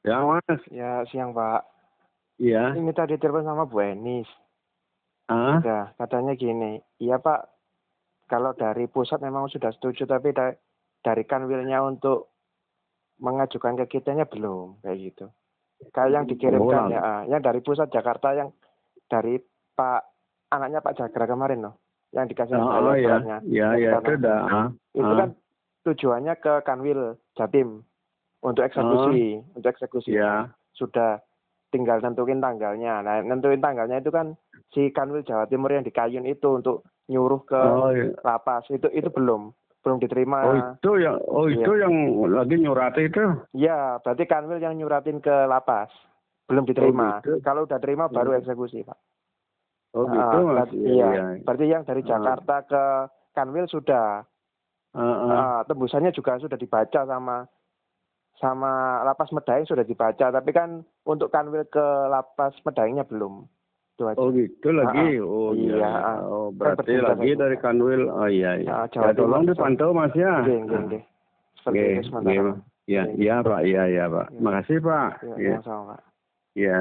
Ya, Mas. Ya, siang Pak. Iya. Ini tadi telepon sama Bu Enis. Ah, Ya, katanya gini, iya Pak, kalau dari pusat memang sudah setuju, tapi da- dari kanwilnya untuk mengajukan ke kitanya belum, kayak gitu. Kayak yang dikirimkan Oh, ya, ah, yang dari pusat Jakarta yang dari Pak anaknya Pak Jagra kemarin loh, yang dikasih oh, saya oh, ya. suratnya. Ya, ya, Karena itu dah. Ah, Itu ah. kan tujuannya ke kanwil Jatim untuk eksekusi, untuk eksekusi. Ya. sudah tinggal nentuin tanggalnya. Nah, nentuin tanggalnya itu kan si Kanwil Jawa Timur yang di Kayun itu untuk nyuruh ke Oh, iya. lapas. Itu itu belum belum diterima. Oh, itu yang oh Iya. itu yang lagi nyurat itu. Ya, berarti Kanwil yang nyuratin ke lapas. Belum diterima. Oh, gitu. Kalau udah terima baru Hmm. eksekusi, Pak. Oh, Ah, gitu, Mas. berarti- iya. iya. Berarti yang dari Ah. Jakarta ke Kanwil sudah. Ah, ah. Ah, tembusannya juga sudah dibaca sama sama lapas Medaeng sudah dibaca, tapi kan untuk Kanwil ke lapas Medaengnya belum. Itu aja. Oh, gitu lagi. Ah, Oh, iya, iya. Oh, Kan berarti berbeda lagi kan. dari Kanwil. Oh, iya, iya. Ah, Jawa Ya, tolong dipantau, Mas ya. Nggih. Seperti Nggih, itu sementara. nggih, Ya, iya, Pak. Iya, iya, Pak. Iya. Makasih, Pak. Ya, Iya. sama-sama, Pak. Iya.